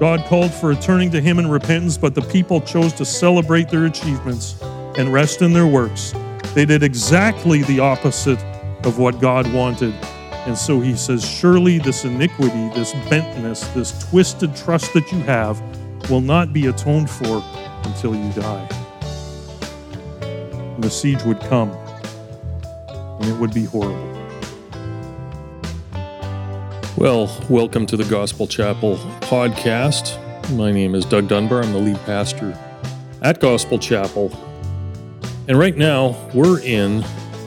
God called for a turning to Him in repentance, but the people chose to celebrate their achievements and rest in their works. They did exactly the opposite of what God wanted. And so He says, Surely this iniquity, this bentness, this twisted trust that you have will not be atoned for until you die. And the siege would come, and it would be horrible. Well, welcome to the Gospel Chapel podcast. My name is Doug Dunbar. I'm the lead pastor at Gospel Chapel. And right now, we're in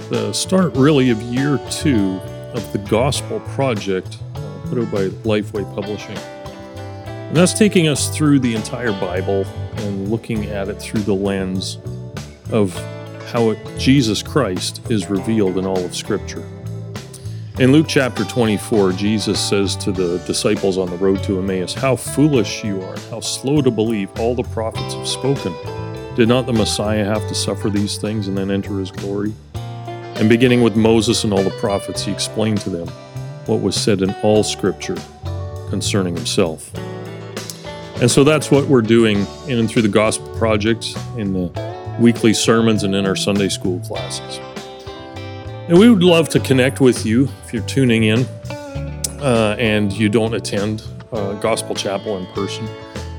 the start, really, of year two of the Gospel Project uh, put out by Lifeway Publishing. And that's taking us through the entire Bible and looking at it through the lens of how it, Jesus Christ is revealed in all of Scripture. In Luke chapter 24, Jesus says to the disciples on the road to Emmaus, How foolish you are, how slow to believe all the prophets have spoken. Did not the Messiah have to suffer these things and then enter his glory? And beginning with Moses and all the prophets, he explained to them what was said in all Scripture concerning himself. And so that's what we're doing in and through the Gospel Project in the weekly sermons and in our Sunday school classes. And we would love to connect with you if you're tuning in uh, and you don't attend uh, Gospel Chapel in person.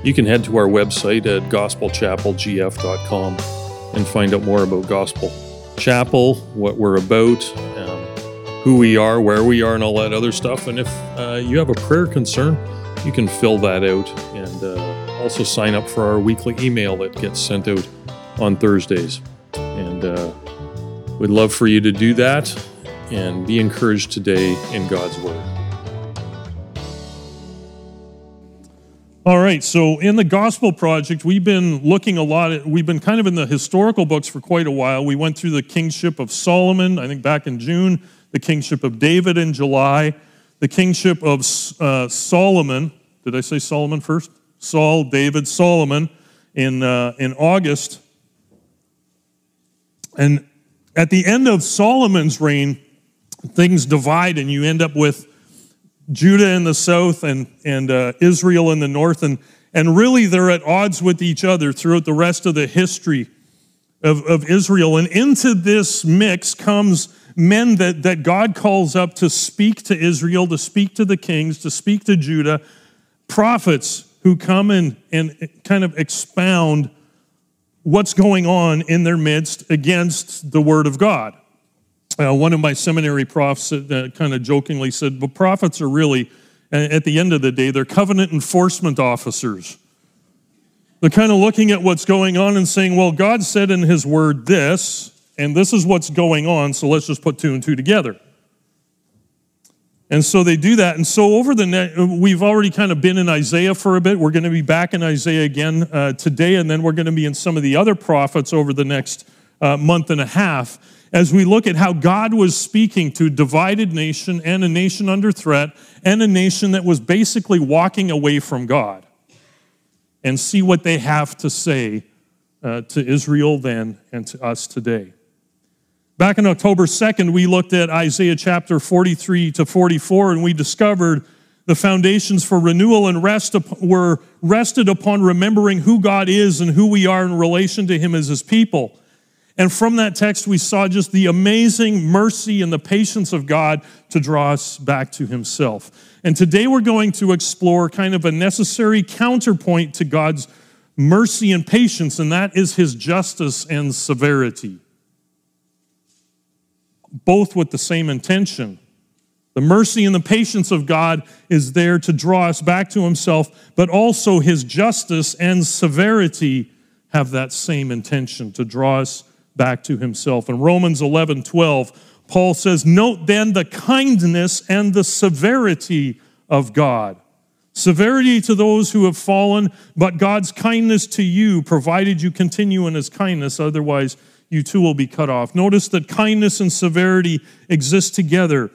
You can head to our website at gospelchapelgf.com and find out more about Gospel Chapel, what we're about, um, who we are, where we are, and all that other stuff. And if uh, you have a prayer concern, you can fill that out and uh, also sign up for our weekly email that gets sent out on Thursdays. And uh, We'd love for you to do that and be encouraged today in God's Word. All right, so in the Gospel Project, we've been looking a lot at, we've been kind of in the historical books for quite a while. We went through the kingship of Solomon, I think back in June, the kingship of David in July, the kingship of uh, Solomon. Did I say Solomon first? Saul, David, Solomon in, uh, in August. And at the end of Solomon's reign, things divide and you end up with Judah in the south and, and uh, Israel in the north. And, and really, they're at odds with each other throughout the rest of the history of, of Israel. And into this mix comes men that, that God calls up to speak to Israel, to speak to the kings, to speak to Judah, prophets who come and, and kind of expound what's going on in their midst against the Word of God. Uh, one of my seminary profs uh, kind of jokingly said, But prophets are really, at the end of the day, they're covenant enforcement officers. They're kind of looking at what's going on and saying, Well, God said in His Word this, and this is what's going on, so let's just put two and two together. And so they do that. And so over the net, we've already kind of been in Isaiah for a bit. We're going to be back in Isaiah again uh, today, and then we're going to be in some of the other prophets over the next uh, month and a half as we look at how God was speaking to a divided nation and a nation under threat and a nation that was basically walking away from God and see what they have to say uh, to Israel then and to us today. Back on October 2nd, we looked at Isaiah chapter 43 to 44, and we discovered the foundations for renewal and rest were rested upon remembering who God is and who we are in relation to Him as His people. And from that text, we saw just the amazing mercy and the patience of God to draw us back to Himself. And today we're going to explore kind of a necessary counterpoint to God's mercy and patience, and that is His justice and severity both with the same intention. The mercy and the patience of God is there to draw us back to Himself, but also His justice and severity have that same intention to draw us back to Himself. In Romans 11 12, Paul says, Note then the kindness and the severity of God. Severity to those who have fallen, but God's kindness to you, provided you continue in His kindness, otherwise, you too will be cut off. Notice that kindness and severity exist together.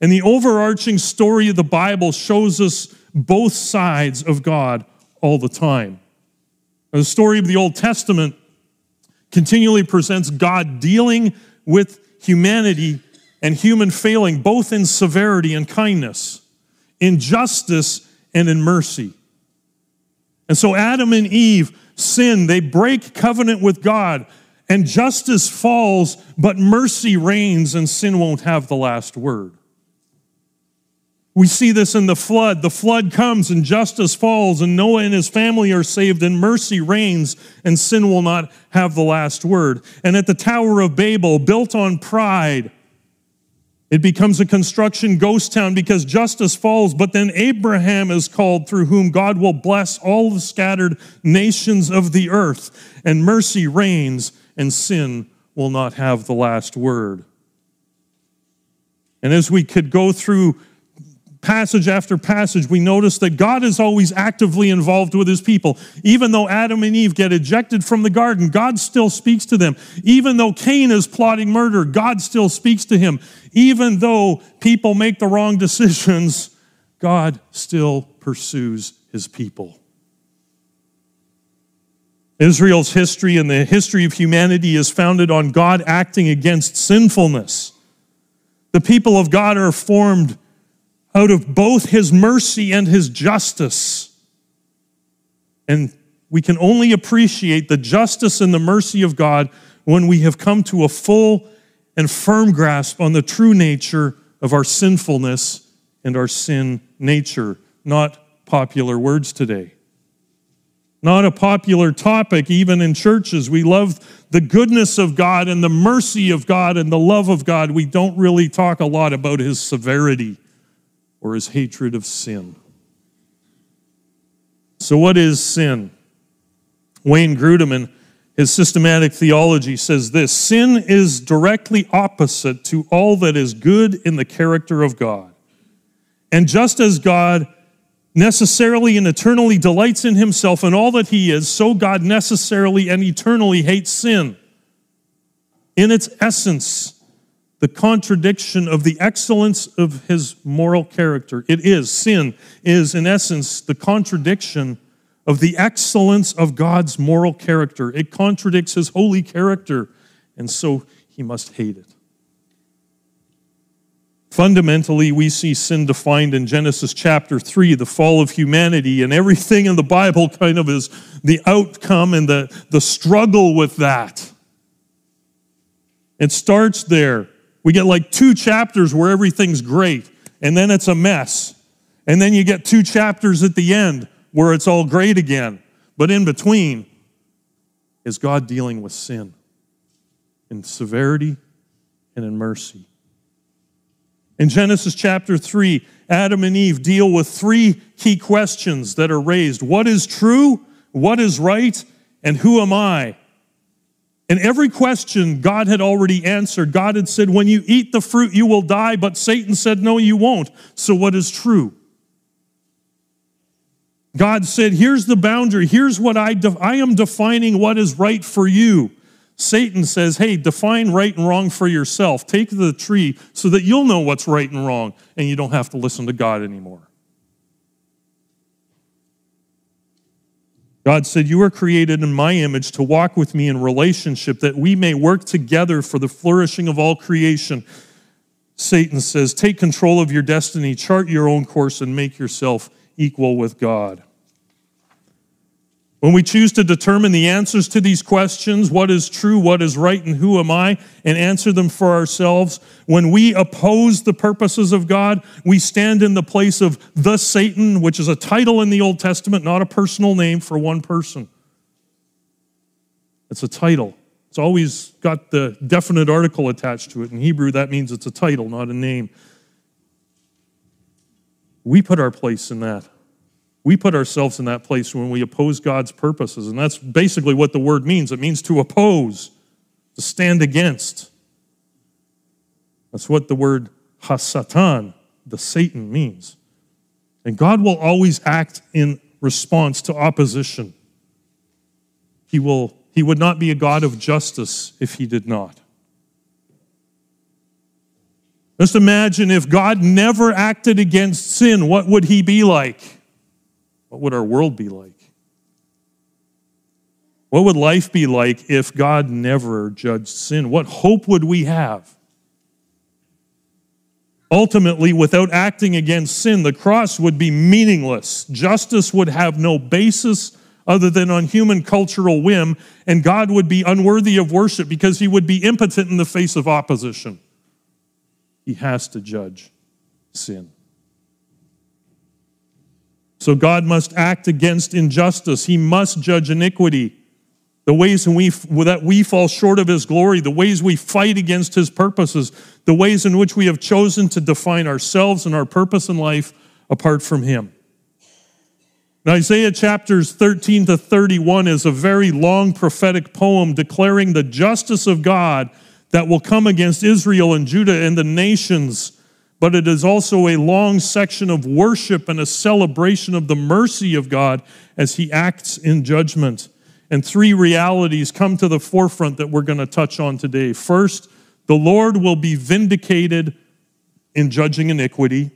And the overarching story of the Bible shows us both sides of God all the time. The story of the Old Testament continually presents God dealing with humanity and human failing, both in severity and kindness, in justice and in mercy. And so Adam and Eve sin, they break covenant with God, and justice falls, but mercy reigns, and sin won't have the last word. We see this in the flood. The flood comes and justice falls, and Noah and his family are saved, and mercy reigns, and sin will not have the last word. And at the Tower of Babel, built on pride, it becomes a construction ghost town because justice falls, but then Abraham is called through whom God will bless all the scattered nations of the earth, and mercy reigns, and sin will not have the last word. And as we could go through passage after passage, we notice that God is always actively involved with his people. Even though Adam and Eve get ejected from the garden, God still speaks to them. Even though Cain is plotting murder, God still speaks to him. Even though people make the wrong decisions, God still pursues his people. Israel's history and the history of humanity is founded on God acting against sinfulness. The people of God are formed out of both his mercy and his justice. And we can only appreciate the justice and the mercy of God when we have come to a full and firm grasp on the true nature of our sinfulness and our sin nature. Not popular words today. Not a popular topic, even in churches. We love the goodness of God and the mercy of God and the love of God. We don't really talk a lot about his severity or his hatred of sin. So, what is sin? Wayne Grudem, in his systematic theology, says this Sin is directly opposite to all that is good in the character of God. And just as God necessarily and eternally delights in himself and all that he is, so God necessarily and eternally hates sin. In its essence, the contradiction of the excellence of his moral character. It is, sin is, in essence, the contradiction of the excellence of God's moral character. It contradicts his holy character, and so he must hate it. Fundamentally, we see sin defined in Genesis chapter 3, the fall of humanity, and everything in the Bible kind of is the outcome and the, the struggle with that. It starts there we get like two chapters where everything's great, and then it's a mess. And then you get two chapters at the end where it's all great again. But in between is God dealing with sin in severity and in mercy. In Genesis chapter 3, Adam and Eve deal with three key questions that are raised What is true? What is right? And who am I? And every question God had already answered. God had said, When you eat the fruit, you will die. But Satan said, No, you won't. So, what is true? God said, Here's the boundary. Here's what I, de- I am defining what is right for you. Satan says, Hey, define right and wrong for yourself. Take the tree so that you'll know what's right and wrong, and you don't have to listen to God anymore. God said, You are created in my image to walk with me in relationship, that we may work together for the flourishing of all creation. Satan says, Take control of your destiny, chart your own course, and make yourself equal with God. When we choose to determine the answers to these questions, what is true, what is right, and who am I, and answer them for ourselves, when we oppose the purposes of God, we stand in the place of the Satan, which is a title in the Old Testament, not a personal name for one person. It's a title. It's always got the definite article attached to it. In Hebrew, that means it's a title, not a name. We put our place in that. We put ourselves in that place when we oppose God's purposes. And that's basically what the word means it means to oppose, to stand against. That's what the word hasatan, the Satan, means. And God will always act in response to opposition. He, will, he would not be a God of justice if he did not. Just imagine if God never acted against sin, what would he be like? What would our world be like? What would life be like if God never judged sin? What hope would we have? Ultimately, without acting against sin, the cross would be meaningless. Justice would have no basis other than on human cultural whim, and God would be unworthy of worship because he would be impotent in the face of opposition. He has to judge sin. So God must act against injustice. He must judge iniquity, the ways in we, that we fall short of His glory, the ways we fight against His purposes, the ways in which we have chosen to define ourselves and our purpose in life apart from Him. Now, Isaiah chapters 13 to 31 is a very long prophetic poem declaring the justice of God that will come against Israel and Judah and the nations but it is also a long section of worship and a celebration of the mercy of God as He acts in judgment. And three realities come to the forefront that we're going to touch on today. First, the Lord will be vindicated in judging iniquity.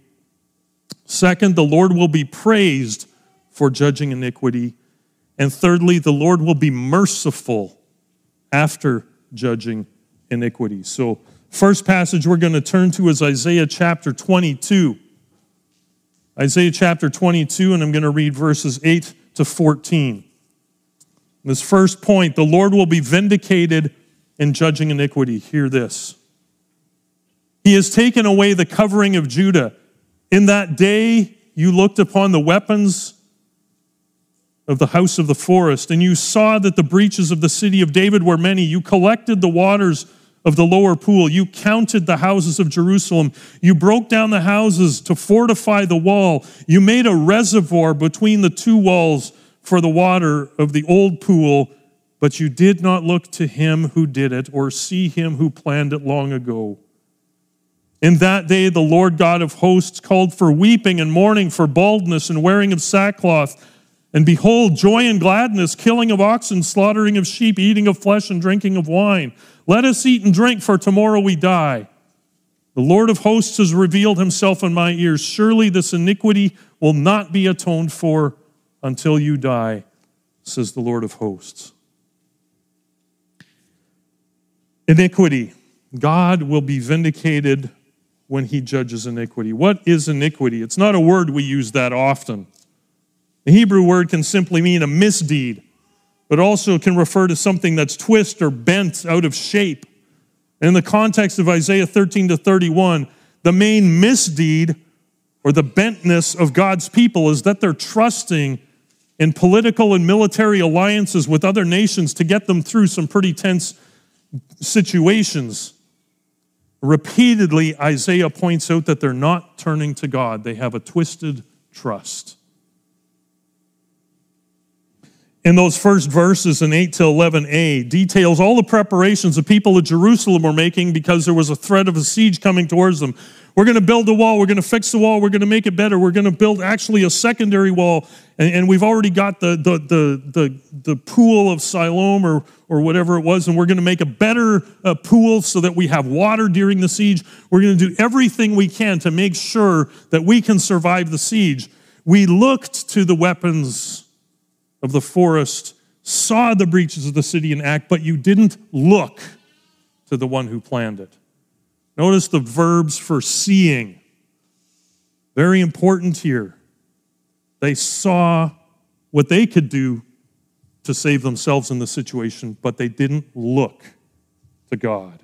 Second, the Lord will be praised for judging iniquity. And thirdly, the Lord will be merciful after judging iniquity. So, First passage we're going to turn to is Isaiah chapter 22. Isaiah chapter 22, and I'm going to read verses 8 to 14. This first point the Lord will be vindicated in judging iniquity. Hear this. He has taken away the covering of Judah. In that day, you looked upon the weapons of the house of the forest, and you saw that the breaches of the city of David were many. You collected the waters of the lower pool. You counted the houses of Jerusalem. You broke down the houses to fortify the wall. You made a reservoir between the two walls for the water of the old pool, but you did not look to him who did it or see him who planned it long ago. In that day, the Lord God of hosts called for weeping and mourning, for baldness and wearing of sackcloth. And behold, joy and gladness, killing of oxen, slaughtering of sheep, eating of flesh, and drinking of wine let us eat and drink, for tomorrow we die. The Lord of hosts has revealed himself in my ears. Surely this iniquity will not be atoned for until you die, says the Lord of hosts. Iniquity. God will be vindicated when he judges iniquity. What is iniquity? It's not a word we use that often. The Hebrew word can simply mean a misdeed, but also can refer to something that's twist or bent out of shape. And in the context of Isaiah 13 to 31, the main misdeed or the bentness of God's people is that they're trusting in political and military alliances with other nations to get them through some pretty tense situations. Repeatedly, Isaiah points out that they're not turning to God, they have a twisted trust in those first verses in 8 to 11a details all the preparations the people of Jerusalem were making because there was a threat of a siege coming towards them. We're going to build a wall. We're going to fix the wall. We're going to make it better. We're going to build actually a secondary wall. And, and we've already got the, the, the, the, the pool of Siloam or, or whatever it was. And we're going to make a better uh, pool so that we have water during the siege. We're going to do everything we can to make sure that we can survive the siege. We looked to the weapons of the forest saw the breaches of the city in act, but you didn't look to the one who planned it. Notice the verbs for seeing. Very important here. They saw what they could do to save themselves in the situation, but they didn't look to God.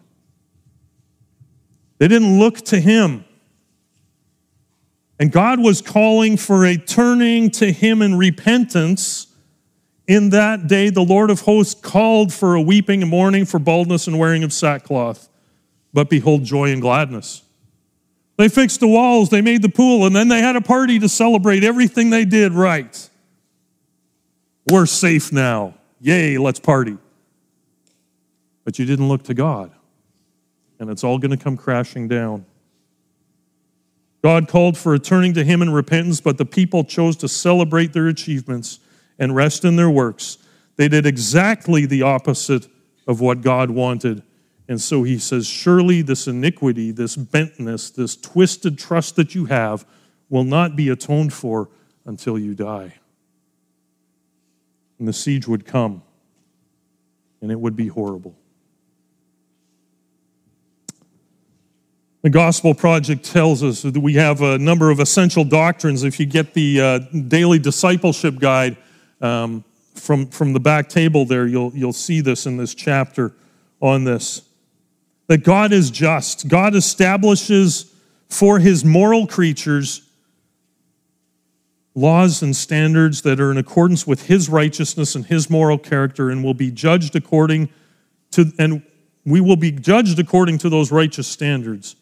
They didn't look to Him. And God was calling for a turning to Him in repentance in that day, the Lord of hosts called for a weeping and mourning, for baldness and wearing of sackcloth. But behold, joy and gladness. They fixed the walls, they made the pool, and then they had a party to celebrate everything they did right. We're safe now. Yay, let's party. But you didn't look to God, and it's all going to come crashing down. God called for a turning to Him in repentance, but the people chose to celebrate their achievements and rest in their works. They did exactly the opposite of what God wanted. And so he says, Surely this iniquity, this bentness, this twisted trust that you have will not be atoned for until you die. And the siege would come, and it would be horrible. The Gospel Project tells us that we have a number of essential doctrines. If you get the uh, daily discipleship guide, um, from, from the back table there, you'll, you'll see this in this chapter on this. That God is just. God establishes for his moral creatures laws and standards that are in accordance with his righteousness and his moral character and will be judged according to and we will be judged according to those righteous standards.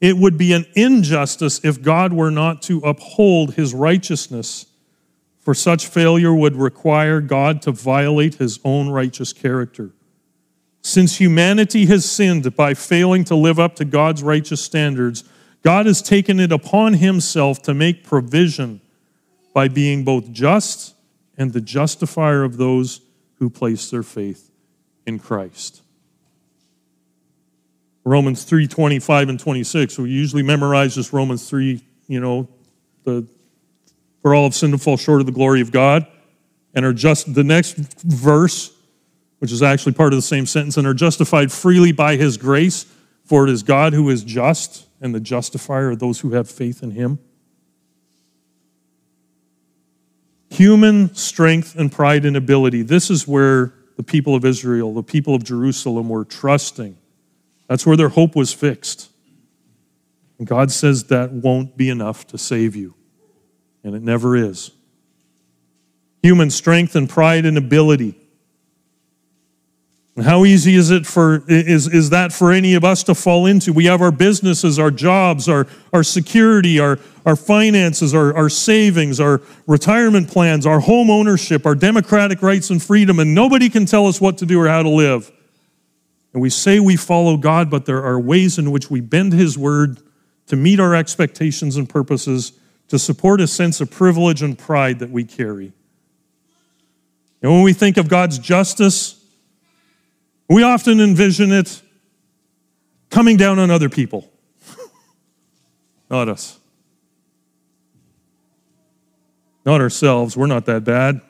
It would be an injustice if God were not to uphold his righteousness, for such failure would require God to violate his own righteous character. Since humanity has sinned by failing to live up to God's righteous standards, God has taken it upon himself to make provision by being both just and the justifier of those who place their faith in Christ. Romans 3 25 and 26. We usually memorize this Romans 3, you know, the for all have sinned and fall short of the glory of God, and are just the next verse, which is actually part of the same sentence, and are justified freely by his grace, for it is God who is just and the justifier of those who have faith in him. Human strength and pride and ability. This is where the people of Israel, the people of Jerusalem were trusting that's where their hope was fixed. And God says that won't be enough to save you. And it never is. Human strength and pride and ability. How easy is it for is, is that for any of us to fall into? We have our businesses, our jobs, our, our security, our, our finances, our, our savings, our retirement plans, our home ownership, our democratic rights and freedom, and nobody can tell us what to do or how to live. And we say we follow God, but there are ways in which we bend His word to meet our expectations and purposes, to support a sense of privilege and pride that we carry. And when we think of God's justice, we often envision it coming down on other people, not us. Not ourselves, we're not that bad.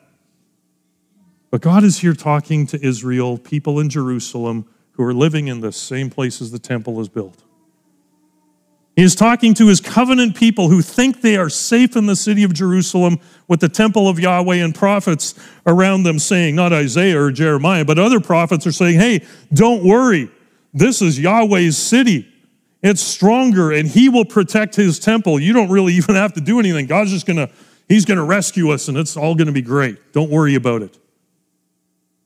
But God is here talking to Israel, people in Jerusalem who are living in the same place as the temple is built. He is talking to his covenant people who think they are safe in the city of Jerusalem with the temple of Yahweh and prophets around them saying, not Isaiah or Jeremiah, but other prophets are saying, hey, don't worry. This is Yahweh's city. It's stronger and he will protect his temple. You don't really even have to do anything. God's just going to, he's going to rescue us and it's all going to be great. Don't worry about it.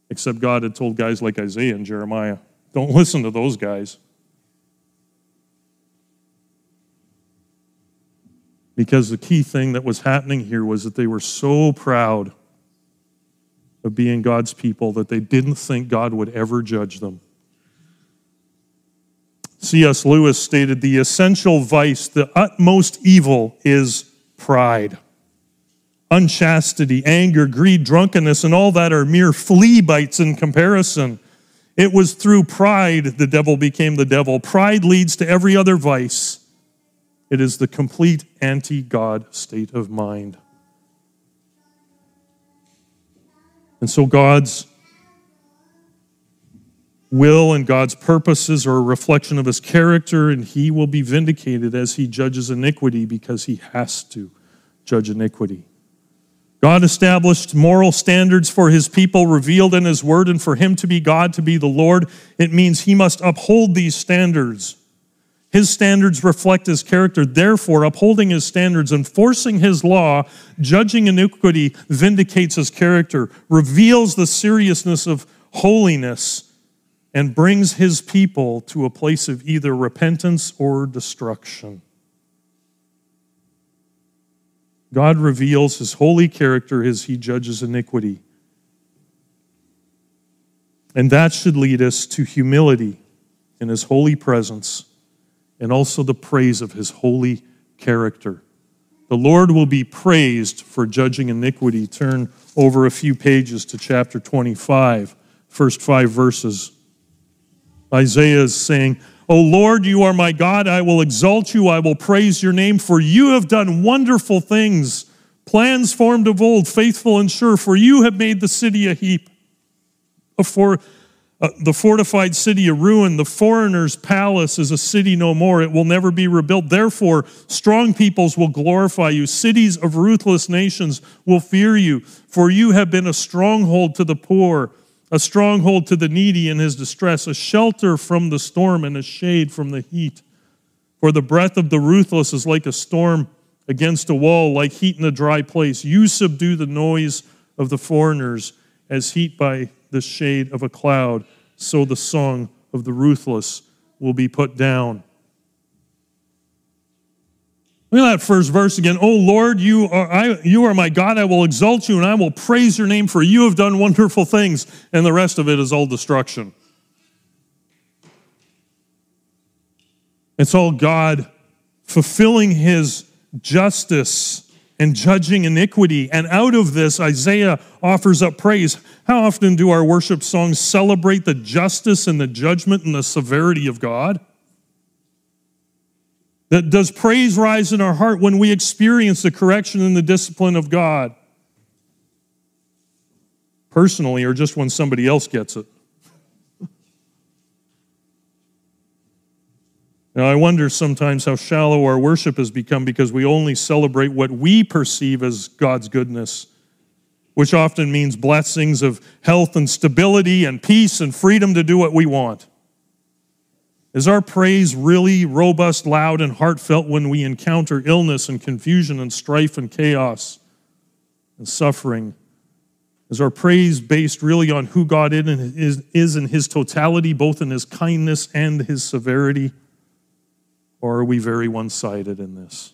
Except God had told guys like Isaiah and Jeremiah, don't listen to those guys. Because the key thing that was happening here was that they were so proud of being God's people that they didn't think God would ever judge them. C.S. Lewis stated the essential vice, the utmost evil is pride. Unchastity, anger, greed, drunkenness, and all that are mere flea bites in comparison. It was through pride the devil became the devil. Pride leads to every other vice. It is the complete anti God state of mind. And so God's will and God's purposes are a reflection of his character, and he will be vindicated as he judges iniquity because he has to judge iniquity. God established moral standards for his people revealed in his word, and for him to be God, to be the Lord, it means he must uphold these standards. His standards reflect his character. Therefore, upholding his standards, enforcing his law, judging iniquity vindicates his character, reveals the seriousness of holiness, and brings his people to a place of either repentance or destruction. God reveals his holy character as he judges iniquity. And that should lead us to humility in his holy presence and also the praise of his holy character. The Lord will be praised for judging iniquity. Turn over a few pages to chapter 25, first five verses. Isaiah is saying, O Lord, you are my God. I will exalt you. I will praise your name, for you have done wonderful things, plans formed of old, faithful and sure. For you have made the city a heap. For Uh, the fortified city a ruin, the foreigner's palace is a city no more. It will never be rebuilt. Therefore, strong peoples will glorify you. Cities of ruthless nations will fear you, for you have been a stronghold to the poor, a stronghold to the needy in his distress, a shelter from the storm and a shade from the heat. For the breath of the ruthless is like a storm against a wall, like heat in a dry place. You subdue the noise of the foreigners as heat by the shade of a cloud, so the song of the ruthless will be put down. Look at that first verse again. Oh Lord, you are, I, you are my God. I will exalt you and I will praise your name, for you have done wonderful things. And the rest of it is all destruction. It's all God fulfilling his justice and judging iniquity. And out of this, Isaiah offers up praise. How often do our worship songs celebrate the justice and the judgment and the severity of God? That does praise rise in our heart when we experience the correction and the discipline of God? Personally, or just when somebody else gets it? Now, I wonder sometimes how shallow our worship has become because we only celebrate what we perceive as God's goodness, which often means blessings of health and stability and peace and freedom to do what we want. Is our praise really robust, loud, and heartfelt when we encounter illness and confusion and strife and chaos and suffering? Is our praise based really on who God is in his totality, both in his kindness and his severity? Or are we very one sided in this?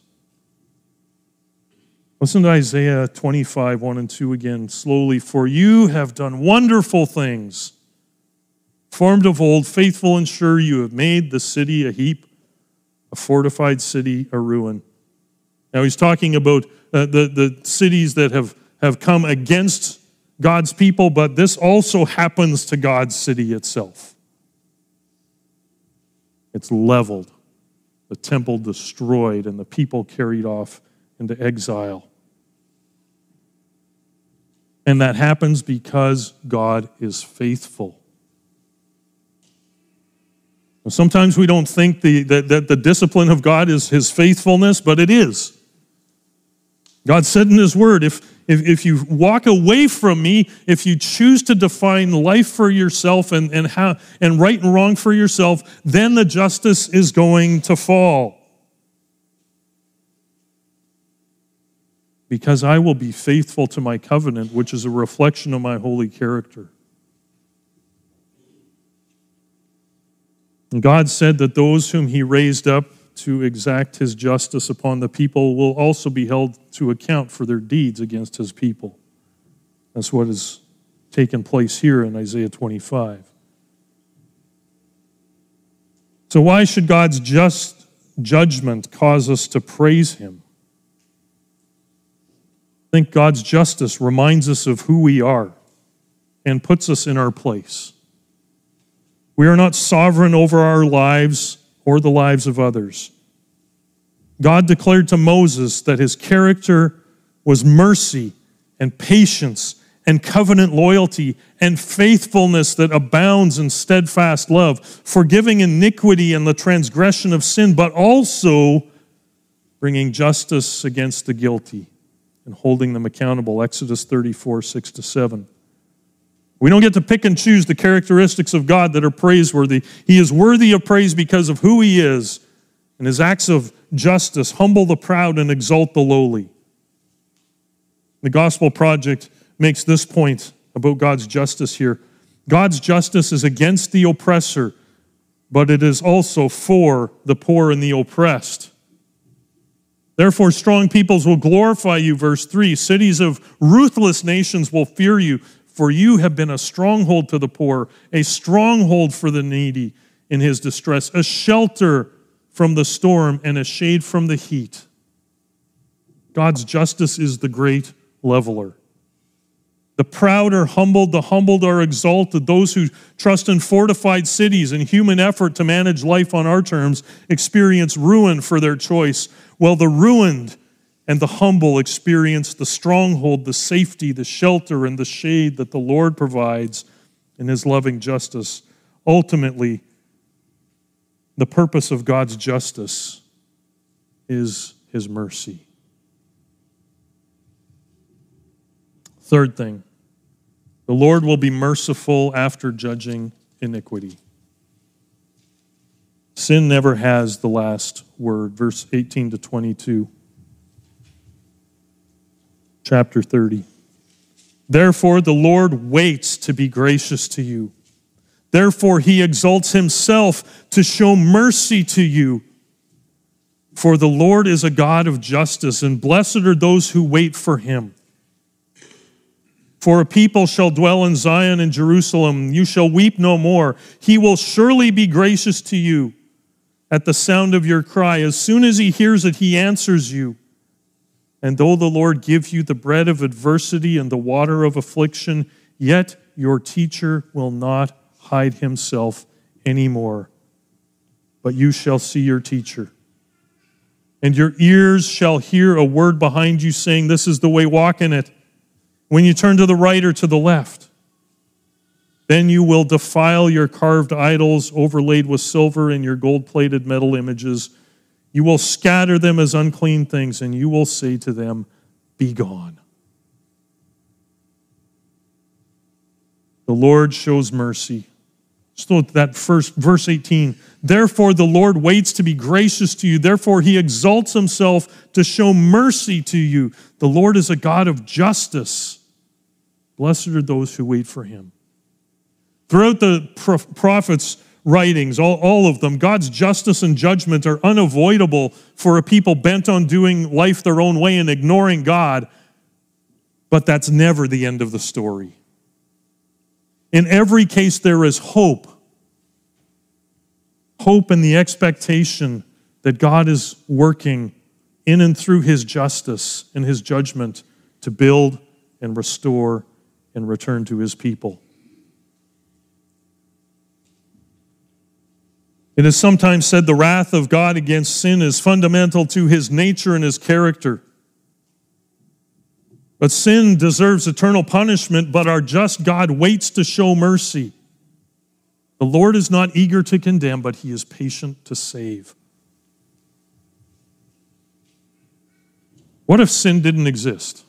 Listen to Isaiah 25, 1 and 2 again, slowly. For you have done wonderful things. Formed of old, faithful and sure, you have made the city a heap, a fortified city a ruin. Now he's talking about uh, the, the cities that have, have come against God's people, but this also happens to God's city itself. It's leveled the temple destroyed, and the people carried off into exile. And that happens because God is faithful. Sometimes we don't think the, that, that the discipline of God is his faithfulness, but it is. God said in his word, if, if, if you walk away from me, if you choose to define life for yourself and, and, how, and right and wrong for yourself, then the justice is going to fall. Because I will be faithful to my covenant, which is a reflection of my holy character. And God said that those whom he raised up to exact his justice upon the people will also be held to account for their deeds against his people. That's what has taken place here in Isaiah 25. So, why should God's just judgment cause us to praise him? I think God's justice reminds us of who we are and puts us in our place. We are not sovereign over our lives or the lives of others. God declared to Moses that his character was mercy and patience and covenant loyalty and faithfulness that abounds in steadfast love, forgiving iniquity and the transgression of sin, but also bringing justice against the guilty and holding them accountable. Exodus 34, 6 to 7. We don't get to pick and choose the characteristics of God that are praiseworthy. He is worthy of praise because of who He is, and His acts of justice humble the proud and exalt the lowly. The Gospel Project makes this point about God's justice here God's justice is against the oppressor, but it is also for the poor and the oppressed. Therefore, strong peoples will glorify you, verse 3. Cities of ruthless nations will fear you. For you have been a stronghold to the poor, a stronghold for the needy in his distress, a shelter from the storm and a shade from the heat. God's justice is the great leveler. The proud are humbled, the humbled are exalted. Those who trust in fortified cities and human effort to manage life on our terms experience ruin for their choice, while the ruined and the humble experience the stronghold, the safety, the shelter, and the shade that the Lord provides in his loving justice. Ultimately, the purpose of God's justice is his mercy. Third thing, the Lord will be merciful after judging iniquity. Sin never has the last word. Verse 18 to 22, chapter 30. Therefore, the Lord waits to be gracious to you. Therefore, he exalts himself to show mercy to you. For the Lord is a God of justice, and blessed are those who wait for him. For a people shall dwell in Zion and Jerusalem. You shall weep no more. He will surely be gracious to you at the sound of your cry. As soon as he hears it, he answers you. And though the Lord give you the bread of adversity and the water of affliction, yet your teacher will not hide himself anymore. But you shall see your teacher. And your ears shall hear a word behind you saying, This is the way, walk in it. When you turn to the right or to the left, then you will defile your carved idols overlaid with silver and your gold plated metal images you will scatter them as unclean things, and you will say to them, Be gone. The Lord shows mercy. So that first verse 18. Therefore, the Lord waits to be gracious to you. Therefore, he exalts himself to show mercy to you. The Lord is a God of justice. Blessed are those who wait for him. Throughout the prophets, writings, all, all of them, God's justice and judgment are unavoidable for a people bent on doing life their own way and ignoring God. But that's never the end of the story. In every case, there is hope. Hope and the expectation that God is working in and through his justice and his judgment to build and restore and return to his people. It is sometimes said the wrath of God against sin is fundamental to his nature and his character. But sin deserves eternal punishment, but our just God waits to show mercy. The Lord is not eager to condemn, but he is patient to save. What if sin didn't exist?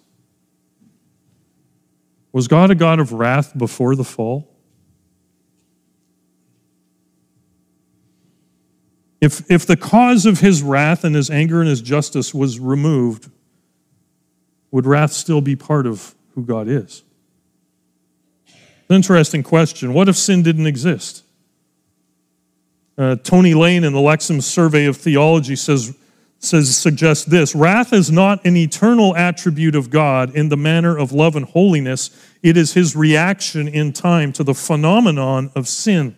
Was God a God of wrath before the fall? If, if the cause of his wrath and his anger and his justice was removed, would wrath still be part of who God is? Interesting question. What if sin didn't exist? Uh, Tony Lane in the Lexham Survey of Theology says, says suggests this wrath is not an eternal attribute of God in the manner of love and holiness. It is his reaction in time to the phenomenon of sin.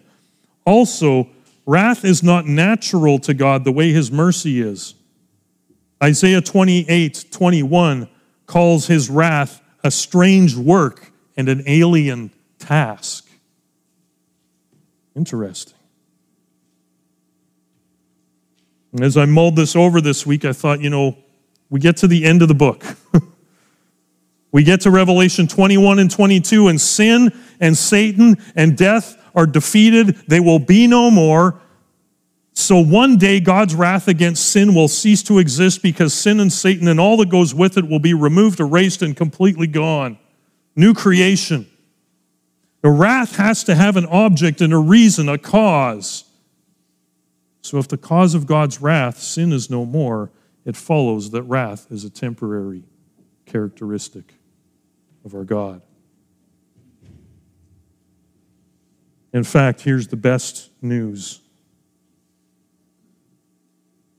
Also, Wrath is not natural to God the way his mercy is. Isaiah 28 21 calls his wrath a strange work and an alien task. Interesting. And as I mulled this over this week, I thought, you know, we get to the end of the book. we get to Revelation 21 and 22, and sin and Satan and death are defeated, they will be no more. So one day, God's wrath against sin will cease to exist because sin and Satan and all that goes with it will be removed, erased, and completely gone. New creation. The wrath has to have an object and a reason, a cause. So if the cause of God's wrath, sin is no more, it follows that wrath is a temporary characteristic of our God. In fact, here's the best news.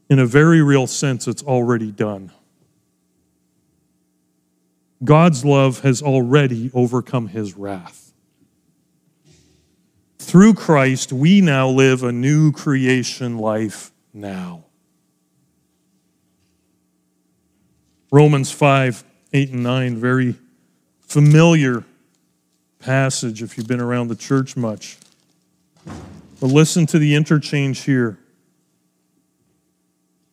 In a very real sense, it's already done. God's love has already overcome his wrath. Through Christ, we now live a new creation life now. Romans 5 8 and 9, very familiar passage if you've been around the church much. But listen to the interchange here.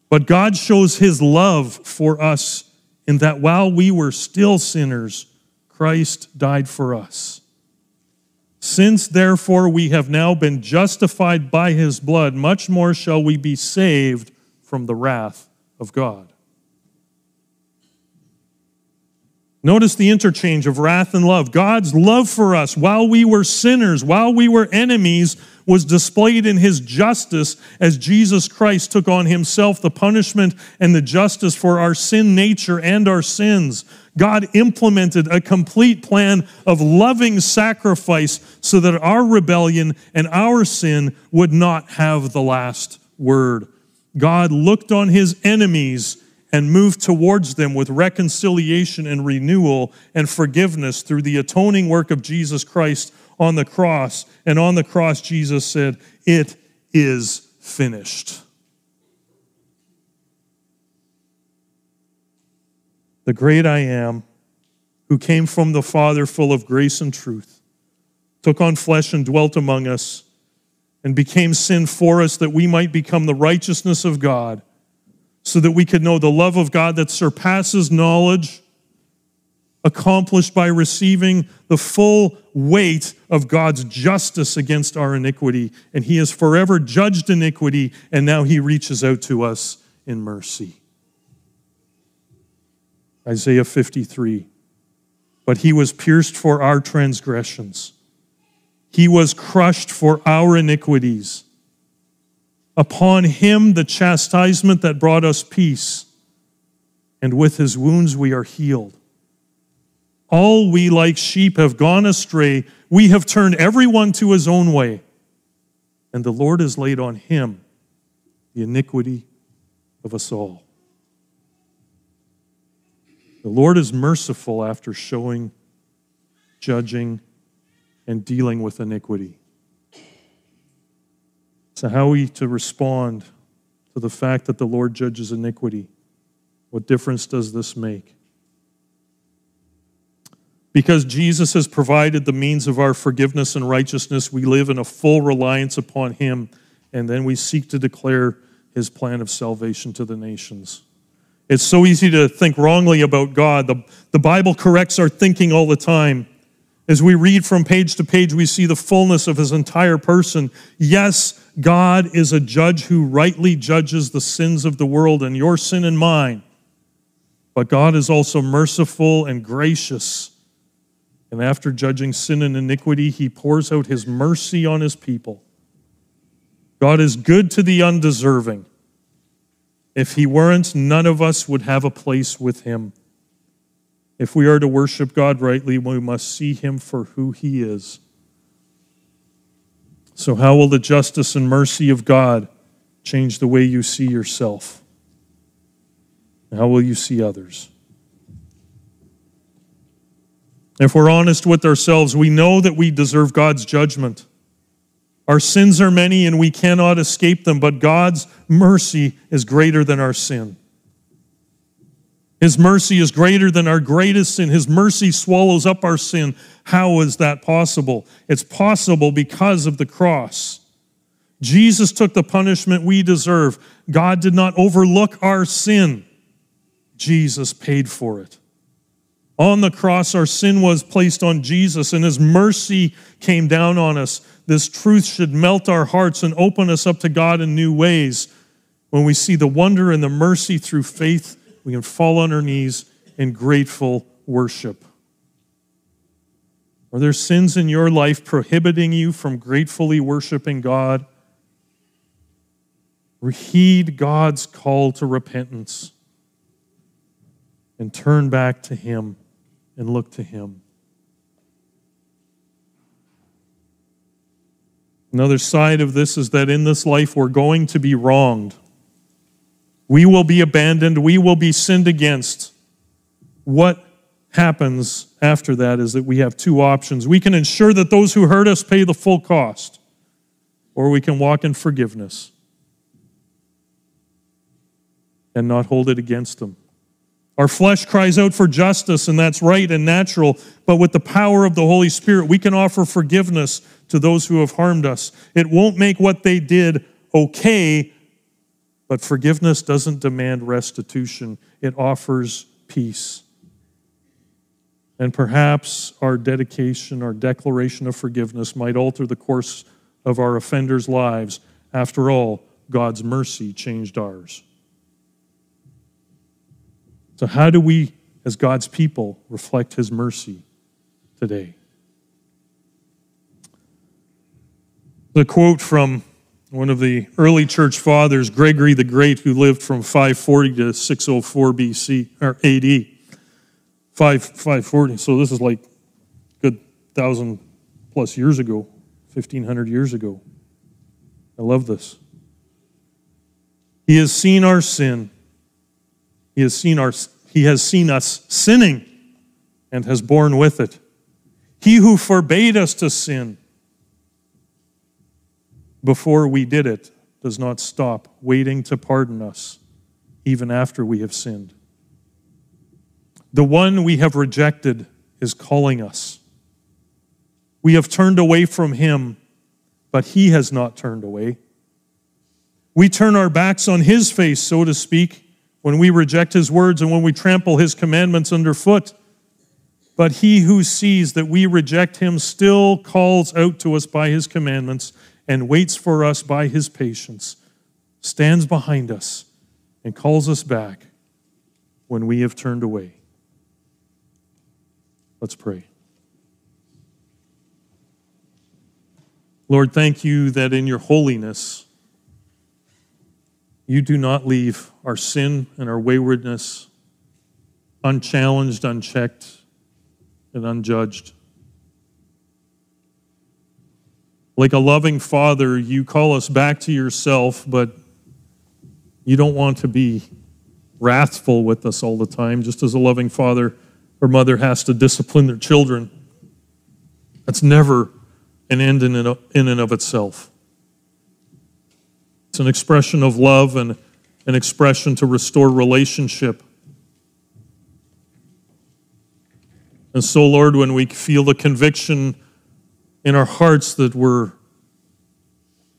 But God shows his love for us in that while we were still sinners, Christ died for us. Since therefore we have now been justified by his blood, much more shall we be saved from the wrath of God. Notice the interchange of wrath and love. God's love for us while we were sinners, while we were enemies, was displayed in his justice as Jesus Christ took on himself the punishment and the justice for our sin nature and our sins. God implemented a complete plan of loving sacrifice so that our rebellion and our sin would not have the last word. God looked on his enemies and move towards them with reconciliation and renewal and forgiveness through the atoning work of Jesus Christ on the cross. And on the cross, Jesus said, It is finished. The great I am, who came from the Father full of grace and truth, took on flesh and dwelt among us, and became sin for us that we might become the righteousness of God so that we could know the love of God that surpasses knowledge, accomplished by receiving the full weight of God's justice against our iniquity. And He has forever judged iniquity, and now He reaches out to us in mercy. Isaiah 53 But He was pierced for our transgressions, He was crushed for our iniquities. Upon him the chastisement that brought us peace, and with his wounds we are healed. All we like sheep have gone astray. We have turned everyone to his own way, and the Lord has laid on him the iniquity of us all. The Lord is merciful after showing, judging, and dealing with iniquity. So, how we to respond to the fact that the Lord judges iniquity? What difference does this make? Because Jesus has provided the means of our forgiveness and righteousness, we live in a full reliance upon Him, and then we seek to declare His plan of salvation to the nations. It's so easy to think wrongly about God. The, the Bible corrects our thinking all the time. As we read from page to page, we see the fullness of his entire person. Yes, God is a judge who rightly judges the sins of the world and your sin and mine. But God is also merciful and gracious. And after judging sin and iniquity, he pours out his mercy on his people. God is good to the undeserving. If he weren't, none of us would have a place with him. If we are to worship God rightly, we must see him for who he is. So, how will the justice and mercy of God change the way you see yourself? How will you see others? If we're honest with ourselves, we know that we deserve God's judgment. Our sins are many and we cannot escape them, but God's mercy is greater than our sin. His mercy is greater than our greatest sin. His mercy swallows up our sin. How is that possible? It's possible because of the cross. Jesus took the punishment we deserve. God did not overlook our sin, Jesus paid for it. On the cross, our sin was placed on Jesus, and His mercy came down on us. This truth should melt our hearts and open us up to God in new ways. When we see the wonder and the mercy through faith we can fall on our knees in grateful worship. Are there sins in your life prohibiting you from gratefully worshiping God? Heed God's call to repentance and turn back to Him and look to Him. Another side of this is that in this life we're going to be wronged. We will be abandoned. We will be sinned against. What happens after that is that we have two options. We can ensure that those who hurt us pay the full cost, or we can walk in forgiveness and not hold it against them. Our flesh cries out for justice, and that's right and natural, but with the power of the Holy Spirit, we can offer forgiveness to those who have harmed us. It won't make what they did okay, but forgiveness doesn't demand restitution, it offers peace. And perhaps our dedication, our declaration of forgiveness might alter the course of our offenders' lives. After all, God's mercy changed ours. So, how do we, as God's people, reflect His mercy today? The quote from one of the early church fathers, Gregory the Great, who lived from 540 to 604 BC or AD. 5, 540. So this is like good thousand plus years ago, 1500 years ago. I love this. He has seen our sin. He has seen our he has seen us sinning and has borne with it. He who forbade us to sin before we did it does not stop waiting to pardon us even after we have sinned. The one we have rejected is calling us. We have turned away from him, but he has not turned away. We turn our backs on his face, so to speak, when we reject his words and when we trample his commandments underfoot. But he who sees that we reject him still calls out to us by his commandments and waits for us by his patience, stands behind us, and calls us back when we have turned away. Let's pray. Lord, thank you that in your holiness, you do not leave our sin and our waywardness unchallenged, unchecked, and unjudged. Like a loving father, you call us back to yourself, but you don't want to be wrathful with us all the time, just as a loving father or mother has to discipline their children. That's never an end in and of itself. It's an expression of love and an expression to restore relationship. And so, Lord, when we feel the conviction in our hearts that we're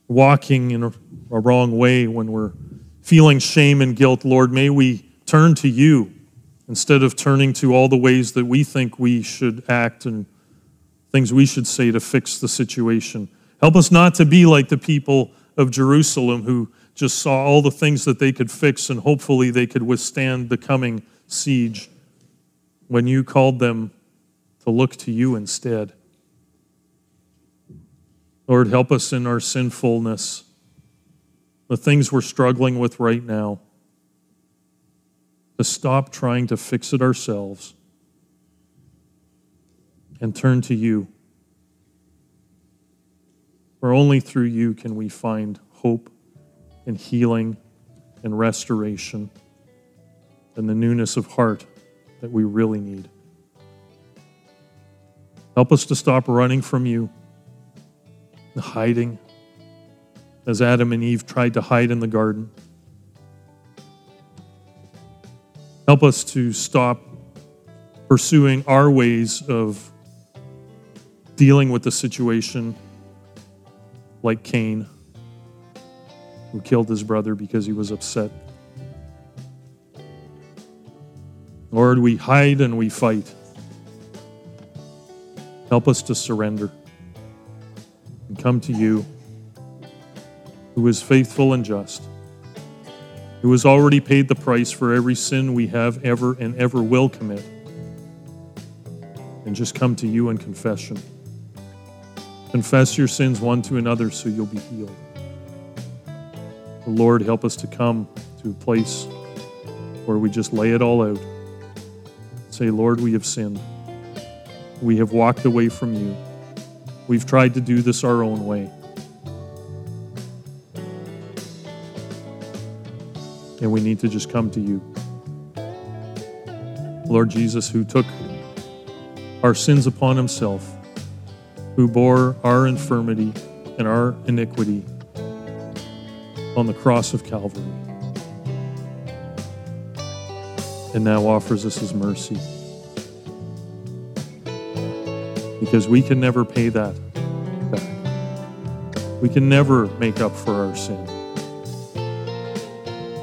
walking in a, a wrong way, when we're feeling shame and guilt, Lord, may we turn to you instead of turning to all the ways that we think we should act and things we should say to fix the situation. Help us not to be like the people of Jerusalem who just saw all the things that they could fix and hopefully they could withstand the coming siege when you called them to look to you instead. Lord, help us in our sinfulness, the things we're struggling with right now to stop trying to fix it ourselves and turn to you. For only through you can we find hope and healing and restoration and the newness of heart that we really need. Help us to stop running from you, hiding, as Adam and Eve tried to hide in the garden. Help us to stop pursuing our ways of dealing with the situation like Cain, who killed his brother because he was upset. Lord, we hide and we fight. Help us to surrender come to you, who is faithful and just who has already paid the price for every sin we have ever and ever will commit. And just come to you in confession. Confess your sins one to another so you'll be healed. The Lord, help us to come to a place where we just lay it all out. Say, Lord, we have sinned. We have walked away from you. We've tried to do this our own way. and we need to just come to you. Lord Jesus, who took our sins upon himself, who bore our infirmity and our iniquity on the cross of Calvary, and now offers us his mercy. Because we can never pay that back. We can never make up for our sin.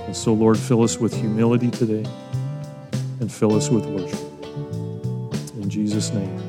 And so, Lord, fill us with humility today and fill us with worship. In Jesus' name.